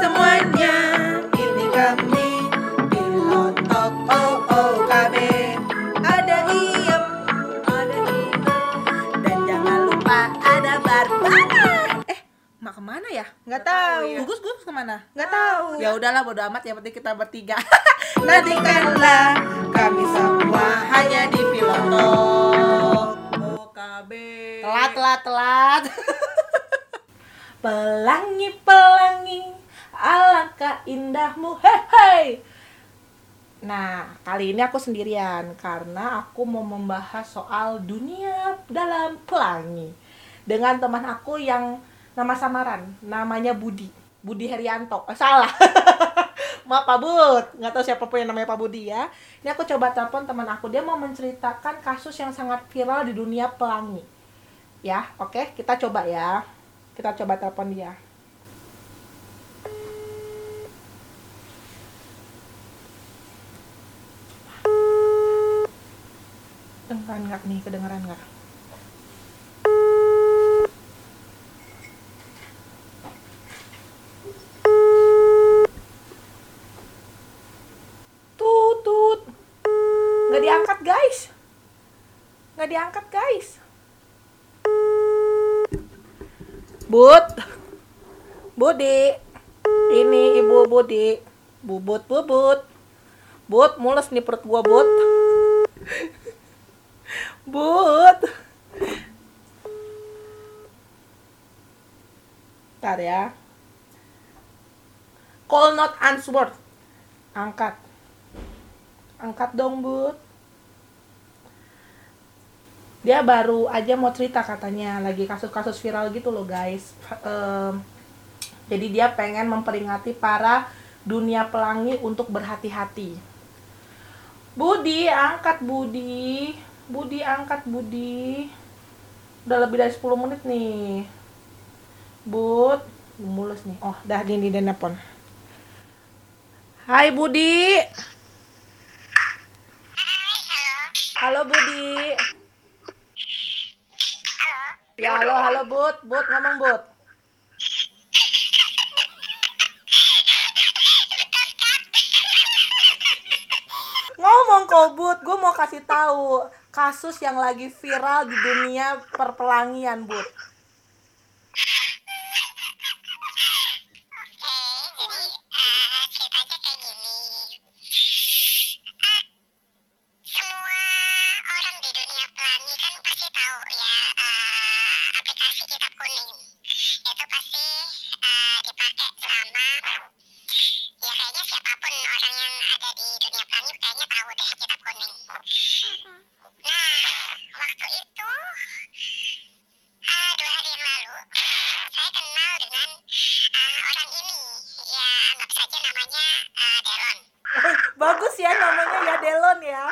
semuanya. Ini kami Pilotok OOKB Ada Iep Ada Ina. Dan jangan lupa ada Barbara Eh, mak ke mana ya? Nggak tahu Gugus Gugus ke mana? Nggak tahu Ya. Udahlah bodo amat. Yang penting kita bertiga. Nantikanlah kami semua hanya di Pilotok OKB Telat telat telat. Pelangi pelangi alangkah indahmu hei Nah, kali ini aku sendirian karena aku mau membahas soal dunia dalam pelangi dengan teman aku yang nama samaran, namanya Budi. Budi Herianto. Eh, salah. Maaf Pak Bud, nggak tahu siapa pun yang namanya Pak Budi ya. Ini aku coba telepon teman aku, dia mau menceritakan kasus yang sangat viral di dunia pelangi. Ya, oke, kita coba ya. Kita coba telepon dia. Kedengeran nggak nih? Kedengeran nggak? Tutut. Nggak diangkat guys. Nggak diangkat guys. Bud. Budi. Ini ibu Budi. Bubut bubut. Bud, mules nih perut gua, Bud. Bud. Ntar ya. Call not answered. Angkat. Angkat dong, Bud. Dia baru aja mau cerita katanya, lagi kasus-kasus viral gitu loh, guys. Em, jadi dia pengen memperingati para dunia pelangi untuk berhati-hati. Budi, angkat Budi. Budi, angkat Budi. Udah lebih dari 10 menit nih. Bud, mulus nih. Oh, dah di di telepon. Hai Budi. Halo Budi. Ya halo halo Bud, Bud ngomong Bud. Ngomong kok Bud, gue mau kasih tahu kasus yang lagi viral di dunia perpelangian Bud. Oke, jadi eh, ceritanya kayak gini. Ah, semua orang di dunia pelangi kan pasti tahu ya eh, aplikasi kitab kuning. Itu pasti eh, dipakai selama ya kayaknya siapa pun orang yang ada di dunia pelangi kayaknya tahu deh kitab kuning. Nah, waktu itu ah, dua hari yang lalu saya kenal dengan ah, orang ini ya anggap saja namanya ah, Delon Bagus ya namanya ya Delon ya.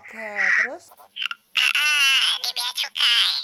Oke, terus? Ah, di bea cukai.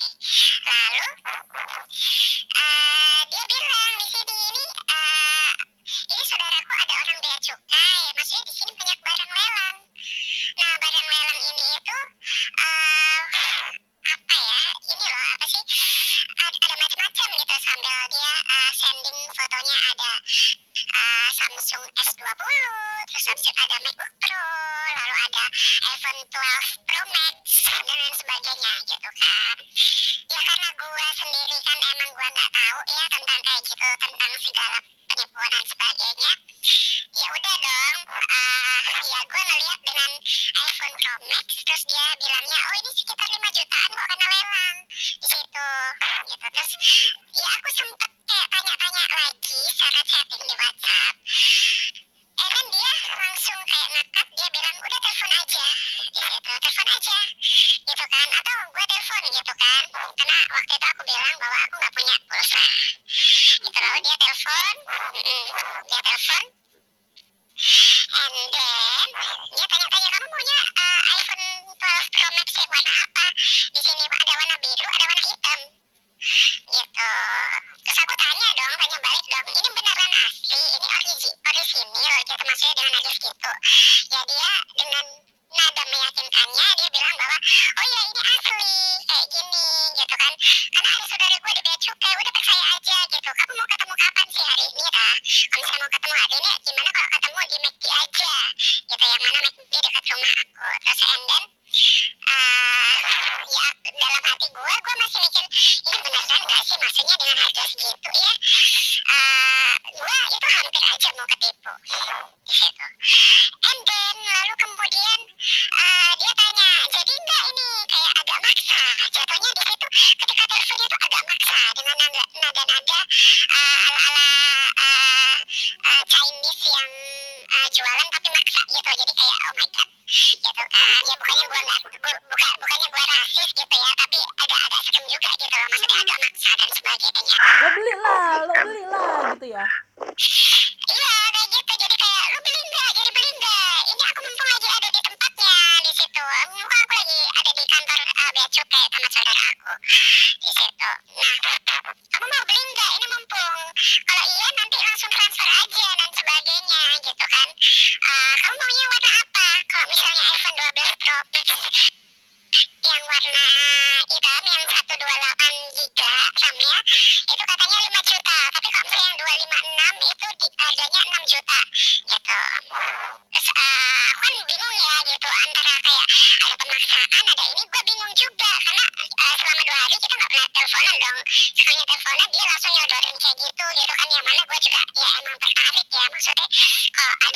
naga-naga uh, eh, ala-ala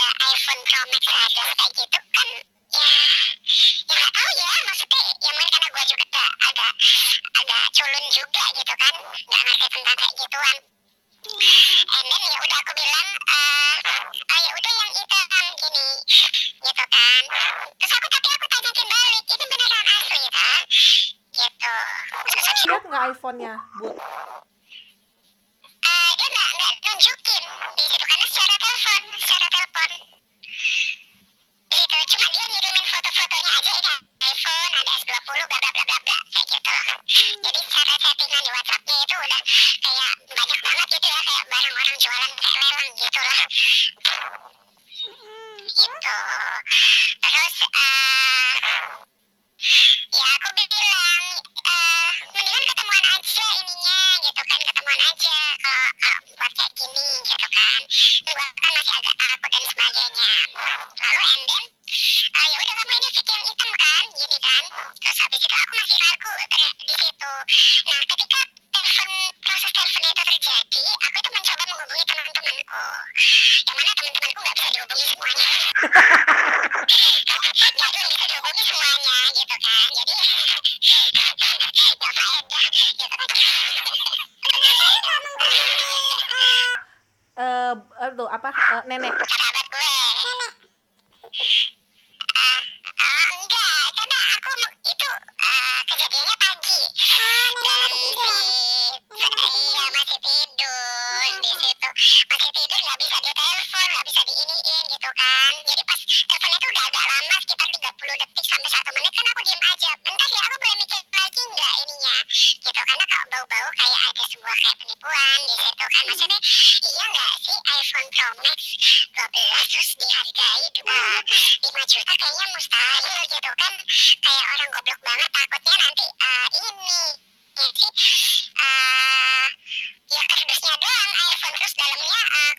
ada iPhone Pro Max aja kayak gitu kan. Ya ya nggak tahu ya maksudnya ya mungkin karena gue juga ada ada culun juga gitu kan nggak ngerti tentang kayak gituan. And then ya udah aku bilang uh, oh ya udah yang itu kan gini gitu kan. Terus aku tapi aku tanya balik ini beneran asli kan gitu. Terus aku nggak iPhone-nya bu uh, eh, dia nggak nggak tunjukin di situ karena secara telepon secara ada S20 bla bla bla bla bla. Kayak gitu. Jadi cara settingan di WhatsAppnya itu udah kayak banyak banget gitu ya kayak barang orang jualan kayak lelang gitu lah. Itu terus uh, ya aku bilang uh, mendingan ketemuan aja ininya gitu kan ketemuan aja kalau buat kayak gini gitu kan. Gue kan masih agak takut dan sebagainya. Lalu and then ah ya udah kamu ini yang hitam kan gini kan. Terus habis itu aku masih ragu di situ. Nah ketika telepon proses telepon itu terjadi aku itu mencoba menghubungi teman-temanku. Yang mana teman-temanku nggak bisa dihubungi semuanya. Nggak bisa dihubungi semuanya gitu kan. Jadi nggak faedah gitu kan. Uh, apa? Uh, nenek. terus dalamnya uh, eh,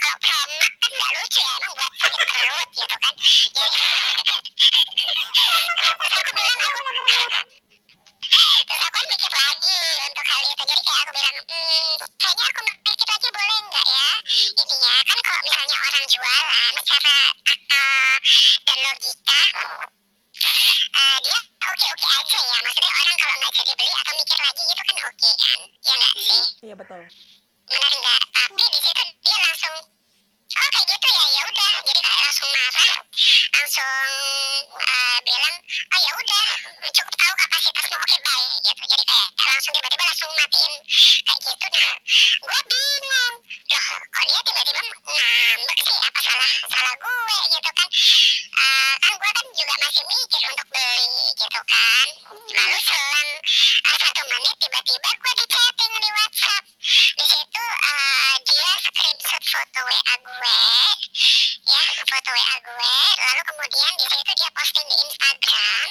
gue lalu kemudian di situ dia posting di Instagram.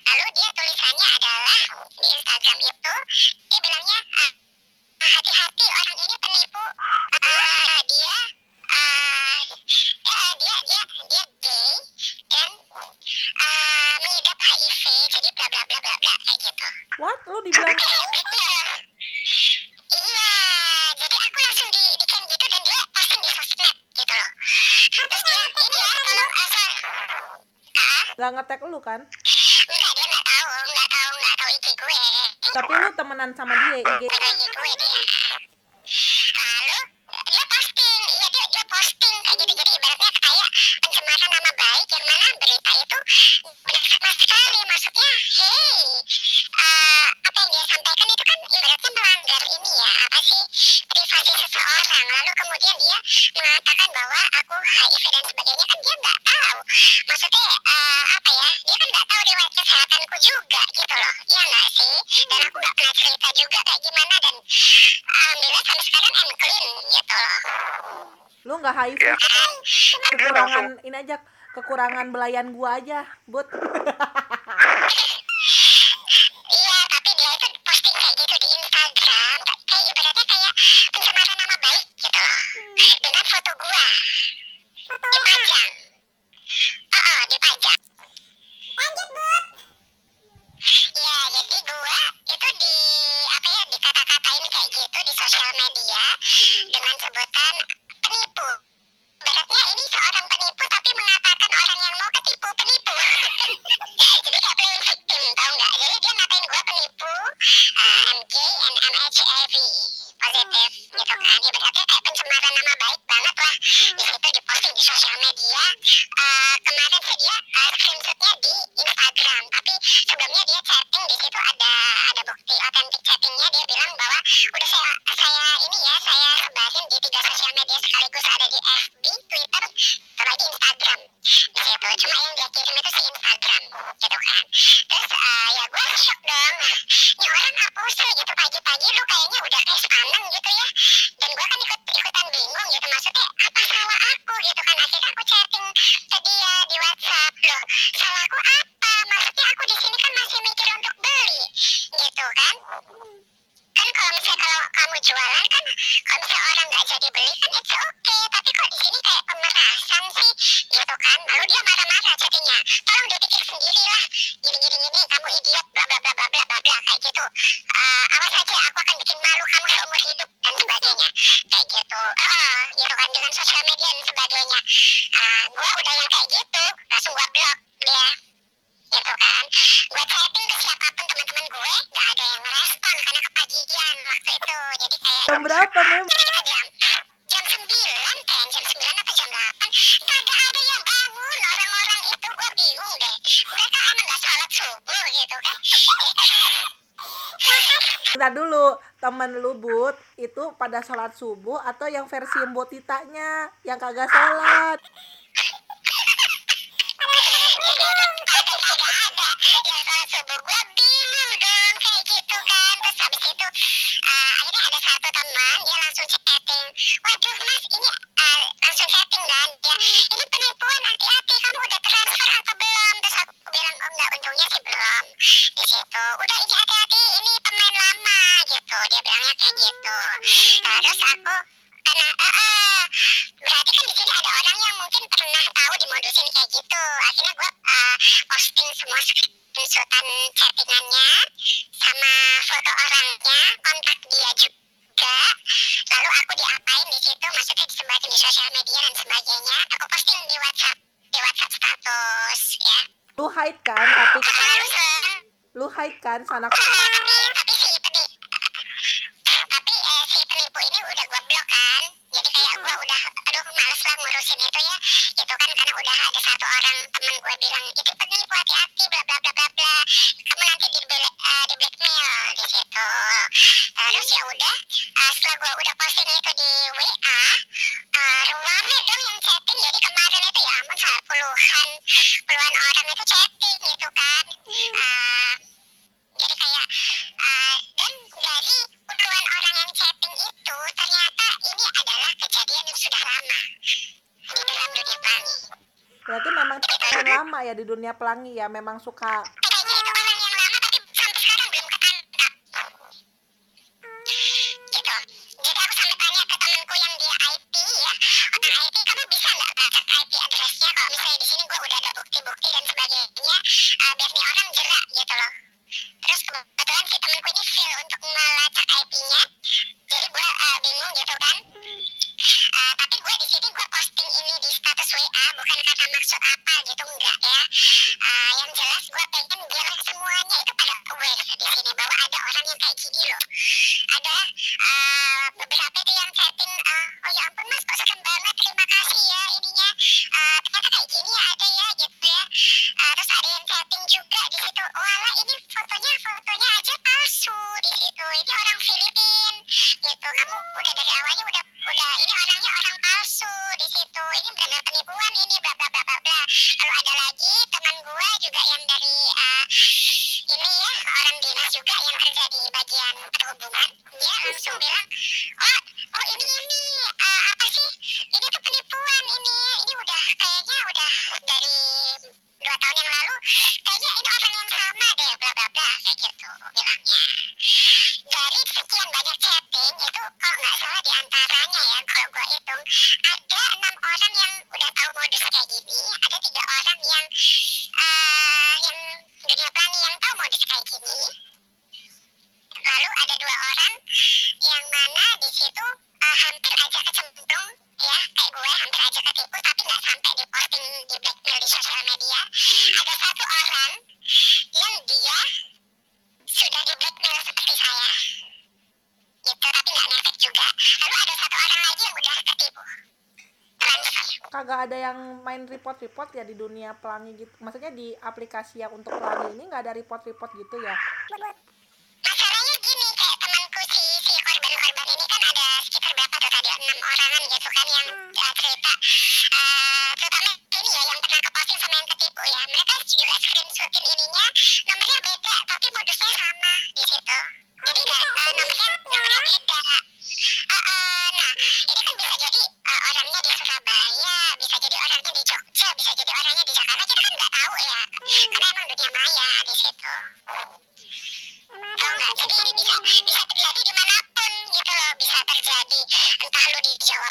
Lalu dia tulisannya adalah di Instagram itu dia bilangnya eh, hati-hati orang ini penipu. Eh, dia eh, dia dia dia gay dan eh, mengidap HIV jadi bla bla bla bla bla kayak gitu. What? Lu dibilang nggak ngetek lu kan? Enggak dia nggak tahu nggak tahu nggak tahu IG gue. Tapi lu temenan sama dia. IG IG gue dia. Lalu dia posting, iya dia dia posting. Kayak gitu jadi ibaratnya kayak pencemaran nama baik yang mana berita itu sama sekali. Maksudnya hey eh, apa yang dia sampaikan itu kan ibaratnya melanggar ini ya apa sih privasi seseorang. Lalu kemudian dia mengatakan bahwa aku HIV dan sebagainya kan dia nggak tahu maksudnya eh, apa ya dia kan nggak tahu riwayat kesehatanku juga gitu loh. Ya nggak sih? Dan aku nggak pernah cerita juga kayak gimana dan alhamdulillah sampai sekarang I'm clean gitu loh. Lu nggak HIV Ya. kekurangan ini aja kekurangan belayan gua aja but Iya, tapi dia itu posting kayak gitu di Instagram, kayak ibaratnya kayak pencemaran nama baik gitu loh. Dengan foto gua. Dipajang. Oh, oh dipajang. Lanjut, Bud. Iya, jadi gua itu di apa ya dikata-katain kayak gitu di sosial media dengan sebutan penipu. Beratnya ini seorang penipu tapi mengatakan orang yang mau ketipu penipu. Jadi kayak playing victim, tau nggak? Jadi dia ngatain gue penipu, uh, MJ and MHIV positif gitu kan. Ibaratnya kayak pencemaran nama baik banget lah. Di situ diposting di sosial media. Uh, kemarin sih dia uh, screenshotnya di Instagram, tapi sebelumnya dia chatting di situ ada ada bukti otentik chattingnya. Dia bilang bahwa udah saya saya ini ya saya kan Bentar dulu temen lu but itu pada sholat subuh atau yang versi mbotitanya yang kagak sholat di situ. Udah ini hati-hati ini pemain lama gitu. Dia bilangnya kayak gitu. Terus aku karena uh, eh, uh, eh, berarti kan di sini ada orang yang mungkin pernah tahu dimodusin kayak gitu. Akhirnya gue uh, posting semua screenshotan chattingannya sama foto orangnya kontak dia juga. Lalu aku diapain di situ maksudnya disebarin di sosial media dan sebagainya. Aku posting di WhatsApp di WhatsApp status ya. Lu hide kan tapi kan harus lu hai kan sanak di dunia pelangi ya memang suka Eh, tapi gue di sini gue posting ini di status WA bukan karena maksud apa gitu enggak ya. Uh, yang jelas gue pengen bilang semuanya itu pada aware di sini bahwa ada orang yang kayak gini loh. Ada uh, beberapa itu yang chatting uh, oh ya ampun mas kok serem banget terima kasih ya ininya. Uh, ternyata kayak gini ya, ada ya gitu ya. Uh, terus ada yang chatting juga di situ. Oh, Wala ini fotonya fotonya aja palsu di situ. Ini orang Filipin gitu. Kamu udah dari awalnya udah yeah. kagak ada yang main report-report ya di dunia pelangi gitu. Maksudnya di aplikasi yang untuk pelangi ini nggak ada report-report gitu ya. jadi ini bisa bisa terjadi di mana pun gitu loh bisa terjadi. Entah lu di Jawa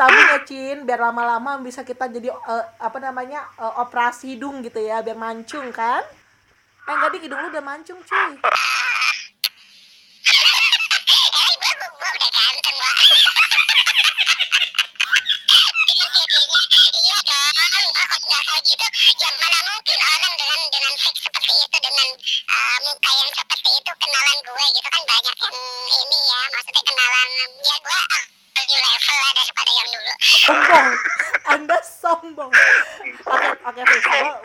Temenin 5 juta ditabung ya, Cin, biar lama-lama bisa kita jadi eh, apa namanya? eh, operasi hidung gitu ya, biar mancung kan? Eh, dik, hidung lu udah mancung, cuy. Sombong. Anda sombong. Oke, oke, fix.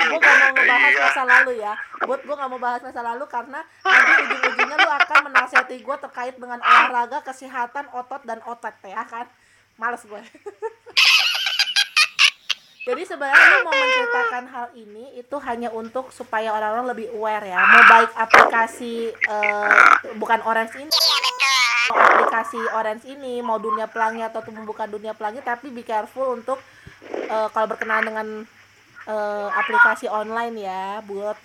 Gue gak mau ngebahas masa lalu ya. Buat gue gak mau bahas masa lalu karena nanti ujung-ujungnya lu akan menasihati gue terkait dengan olahraga, kesehatan, otot dan otot ya kan? Males gue. Jadi sebenarnya lu mau menceritakan hal ini itu hanya untuk supaya orang-orang lebih aware ya. Mau baik aplikasi eh, bukan orange ini, Iya aplikasi orange ini, mau dunia pelangi atau bukan dunia pelangi, tapi be careful untuk eh, kalau berkenaan dengan eh, aplikasi online ya, buat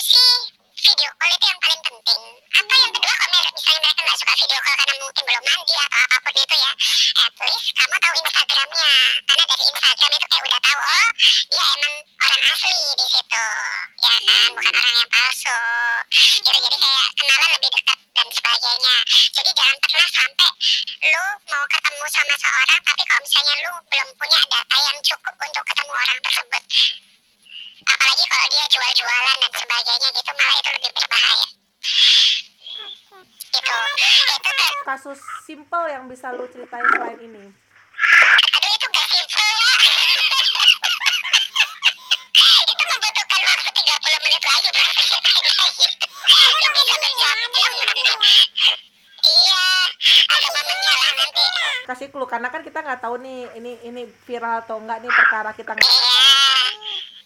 sih video call itu yang paling penting. Apa yang kedua kalau misalnya mereka nggak suka video call karena mungkin belum mandi atau apa pun itu ya, at least kamu tahu Instagramnya. Karena dari Instagram itu kayak udah tahu oh dia emang orang asli di situ, ya kan, bukan orang yang palsu. Gitu jadi kayak kenalan lebih dekat dan sebagainya. Jadi jangan pernah sampai lu mau ketemu sama seorang tapi kalau misalnya lu belum punya data yang cukup untuk ketemu orang tersebut apalagi kalau dia jual-jualan dan sebagainya gitu malah itu lebih berbahaya. Gitu. Itu kan kasus simple yang bisa lu ceritain selain ini. aduh itu gak simple ya. Itu membutuhkan waktu 30 menit lagi kayak gitu bisa berjam-jam iya ada momennya lah nanti Kasih clue karena kan kita nggak tahu nih ini ini viral atau enggak nih perkara kita nggak iya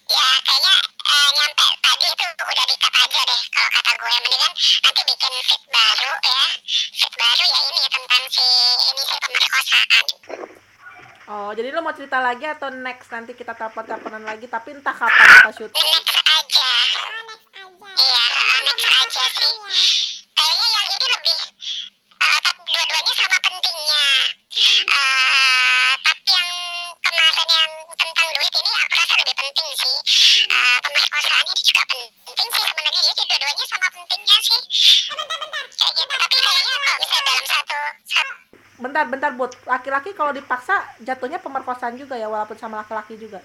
ya kayaknya eh, nyampe tadi itu udah dikat aja deh kalau kata gue. Mendingan nanti bikin fit baru ya. Fit baru ya ini tentang si ini si pemerkosaan. Oh, jadi lo mau cerita lagi atau next? Nanti kita telepon-teleponan lagi tapi entah kapan kita shoot. next aja. Iya next aja sih. Kayaknya yang ini lebih Bentar, bentar, Bud. Laki-laki kalau dipaksa jatuhnya pemerkosaan juga ya walaupun sama laki-laki juga.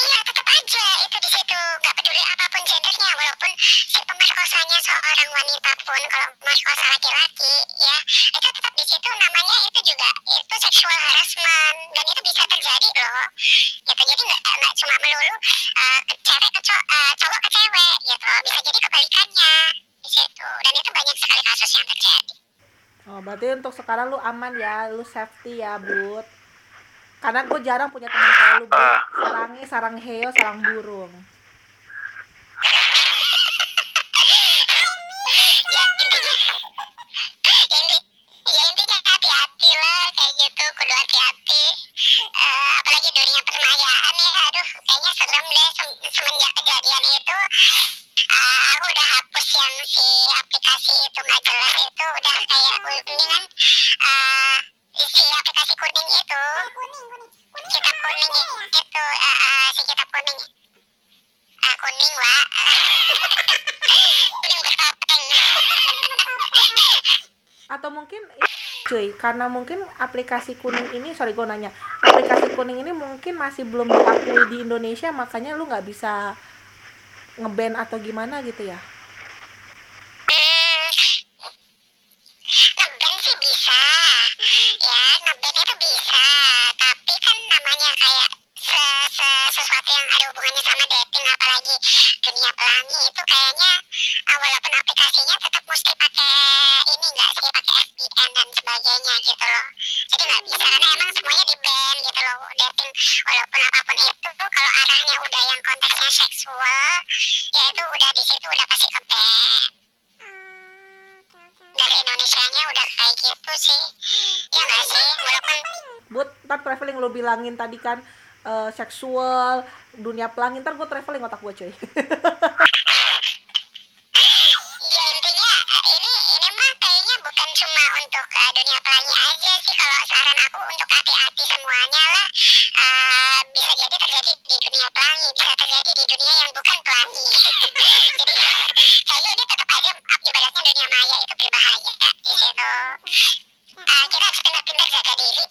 Iya, tetap aja itu di situ. Gak peduli apa pun gendernya, walaupun si pemerkosanya seorang wanita pun, kalau pemerkosa laki-laki, ya, itu tetap di situ namanya itu juga itu sexual harassment dan itu bisa terjadi loh. Gitu, jadi nggak nggak cuma melulu uh, cewek ke cow- uh, cowok ke cewek, gitu. Bisa jadi kebalikannya di situ. Dan itu banyak sekali kasus yang terjadi. Oh, berarti untuk sekarang lu aman ya, lu safety ya, Bud. Karena gue jarang punya teman kayak lu, Bud. Sarangnya sarang heo, sarang burung. ya ya gitu Eh, ya semenjak kejadian itu eh, aku udah hapus yang si cuy. Karena mungkin aplikasi kuning ini sorry gue nanya aplikasi kuning ini mungkin masih belum diakui di Indonesia makanya lu nggak bisa ngeband atau gimana gitu ya seksual ya itu udah di situ udah pasti ke ban dari Indonesianya udah kayak gitu sih. Ya nggak sih? Walaupun buat ntar traveling lu bilangin tadi kan eh, seksual dunia pelangi ntar gue traveling otak gue cuy. Ya intinya ini ini mah kayaknya bukan cuma untuk eh, dunia pelangi aja sih. Kalau saran aku untuk hati-hati semuanya lah. Eh, bisa terjadi di dunia pelangi bisa terjadi di dunia yang bukan pelangi. Jadi kayaknya ini tetap aja ibaratnya dunia maya itu berbahaya di situ. Eh, kita harus pintar-pintar jaga diri.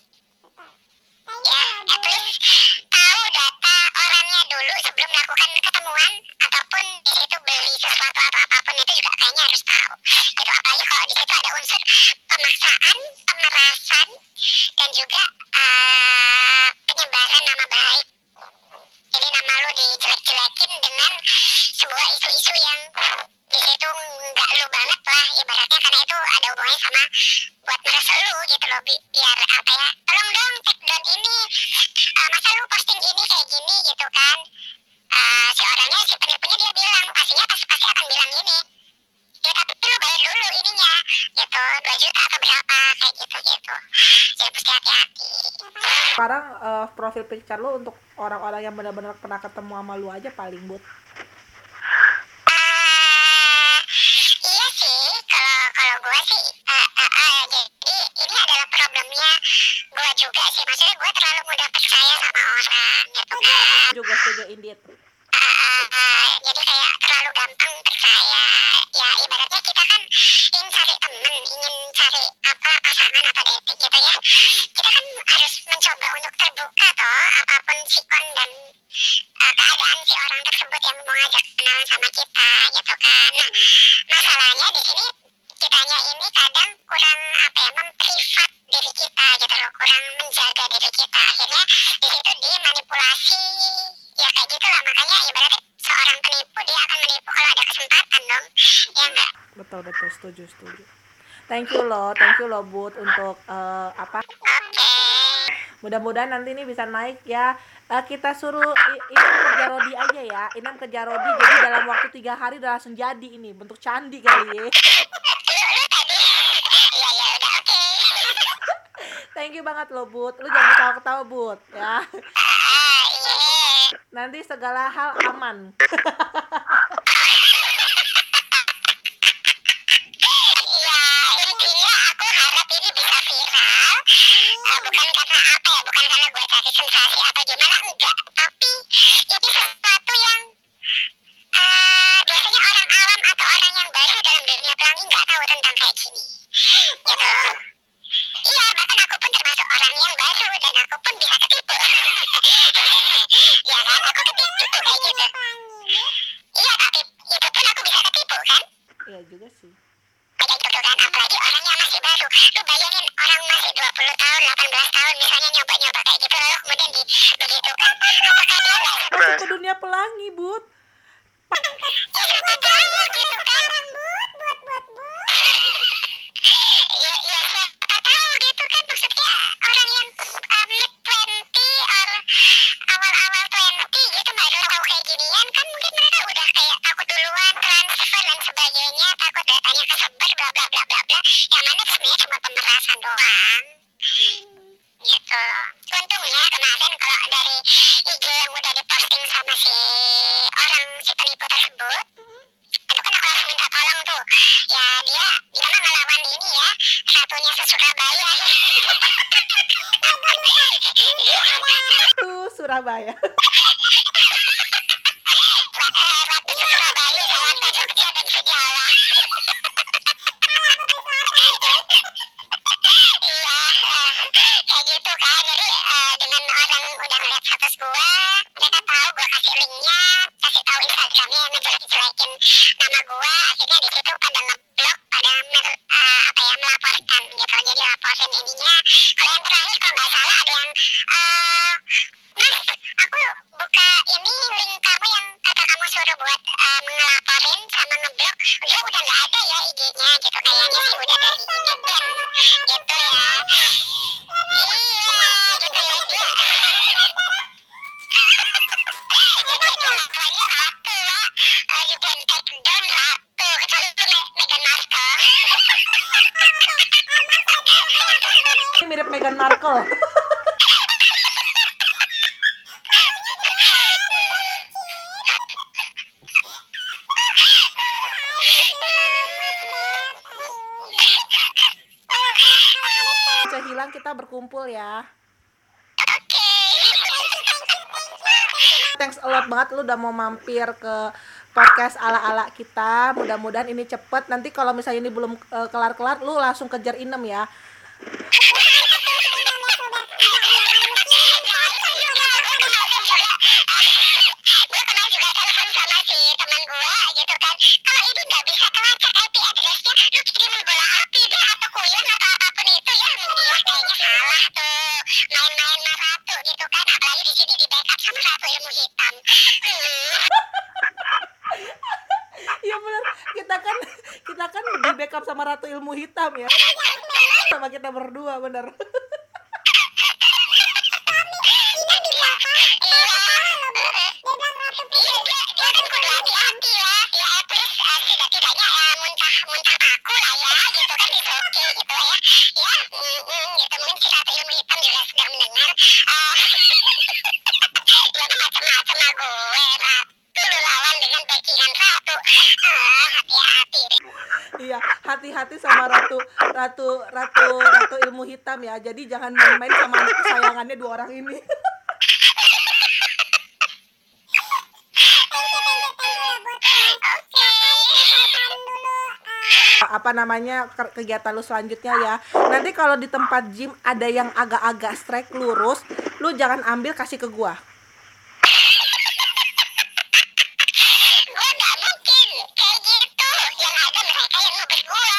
Ya at least tahu data orangnya dulu sebelum melakukan ketemuan ataupun di situ beli sesuatu atau apa pun itu juga kayaknya harus tahu. Gitu apalagi kalau di situ ada unsur pemaksaan pemerasan dan juga eh, penyebaran nama baik jadi nama lu dijelek-jelekin dengan sebuah isu-isu yang di situ nggak lu banget lah ibaratnya karena itu ada hubungannya sama buat meres lu gitu loh bi- biar apa ya tolong dong take down ini Eh, masa lu posting ini kayak gini gitu kan. Eh, si orangnya si penipunya dia bilang pastinya pasti pasti akan bilang gini gitu 2 juta atau berapa kayak gitu gitu. Jadi mesti hati-hati. Sekarang eh, profil picture lu untuk orang-orang yang benar-benar pernah ketemu sama lu aja paling but. Eh, iya sih kalau kalau gue sih eh, eh, eh, jadi ini adalah problemnya gue juga sih. Maksudnya gue terlalu mudah percaya sama orang gitu kan. Juga setuju indeed jadi kayak terlalu gampang percaya. Ya ibaratnya kita kan ingin cari temen ingin cari apa pasangan apa dating gitu ya. Kita kan harus mencoba untuk terbuka toh apa pun sikon dan eh, keadaan si orang tersebut yang mau ngajak kenalan sama kita gitu kan. Nah masalahnya di sini kitanya ini kadang kurang apa ya memprivat diri kita gitu loh kurang menjaga diri kita. Akhirnya di situ dimanipulasi makanya ibaratnya seorang penipu dia akan menipu kalau ada kesempatan dong. Ya enggak betul betul. Setuju setuju. Thank you loh thank you loh but untuk eh, apa? Mudah-mudahan nanti ini bisa naik ya. Eh, kita suruh Inam kerja Rodi aja ya. Inam kerja Rodi jadi dalam waktu tiga hari udah langsung jadi ini bentuk candi kali ya. Ya ya udah oke. Thank you banget loh but lu jangan ketawa-ketawa but ya. iya nanti segala hal aman. Aku pun termasuk orang yang baru dan aku pun bisa. Kan, aku ketipu kayak gitu. Iya, tapi itu pun aku bisa ketipu kan. Iya juga sih. Kayak gitu kan apalagi orangnya masih baru. Lu bayangin orang masih 20 tahun 18 tahun misalnya nyoba-nyoba kayak gitu lalu kemudian di begitu kan? Apakah dia masuk ke dunia pelangi but ya siapa tahu gitu kan dari IG yang udah diposting sama si orang si penipu tersebut. Itu kan aku langsung minta tolong bisa mah ngelawan ini ya satunya se Surabaya Thanks a lot banget lu udah mau mampir ke podcast ala-ala kita. Mudah-mudahan ini cepet. Nanti kalau misalnya ini belum eh, kelar-kelar, lu langsung kejar inem ya. Kan backup sama Ratu Ilmu Hitam ya. Sama kita berdua bener. Iya, hati-hati sama Ratu Ratu Ratu Ratu Ilmu Hitam ya. Jadi jangan main-main sama anak kesayangannya dua orang ini. apa namanya ke- kegiatan lu selanjutnya ya nanti kalau di tempat gym ada yang agak-agak strike lurus lu jangan ambil kasih ke gua Gue gak mungkin kayak gitu Yang ada mereka yang ngebet gue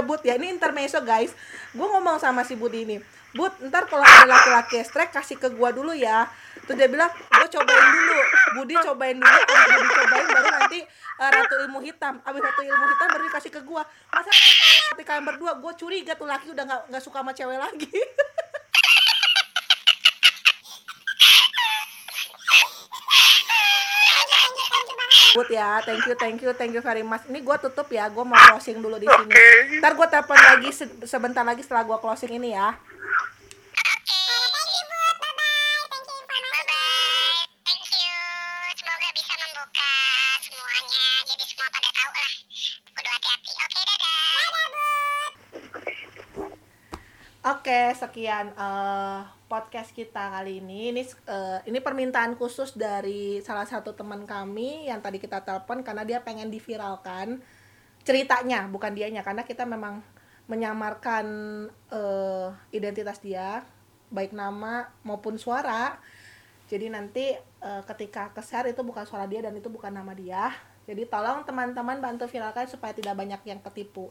Lalu ya Bud ya, ini intermezzo guys. Gue ngomong sama si Budi ini, Bud, ntar kalau ada laki-laki strike kasih ke gua dulu ya. Terus dia bilang, gue cobain dulu. Budi cobain dulu, Budi cobain baru nanti eh, Ratu Ilmu Hitam. Abis Ratu Ilmu Hitam baru dikasih ke gua. Masa nanti kalian berdua, gue curiga tuh laki udah nggak nggak suka sama cewek lagi. Bud ya, thank you, thank you, thank you very much. Ini gue tutup ya, gue mau closing dulu di sini. Ntar gue telepon lagi se- sebentar lagi setelah gue closing ini ya. Sekian eh, podcast kita kali ini. Ini eh, ini permintaan khusus dari salah satu teman kami yang tadi kita telepon karena dia pengen diviralkan ceritanya, bukan dianya karena kita memang menyamarkan eh, identitas dia, baik nama maupun suara. Jadi nanti eh, ketika ke-share itu bukan suara dia dan itu bukan nama dia. Jadi tolong teman-teman bantu viralkan supaya tidak banyak yang ketipu.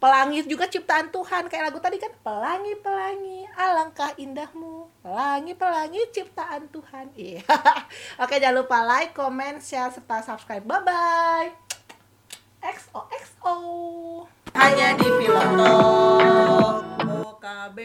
Pelangi juga ciptaan Tuhan. Kayak lagu tadi kan pelangi pelangi alangkah indahmu. Pelangi pelangi ciptaan Tuhan. Iya. Oke jangan lupa like comment share serta subscribe. Bye bye XOXO hanya di Piloto OKB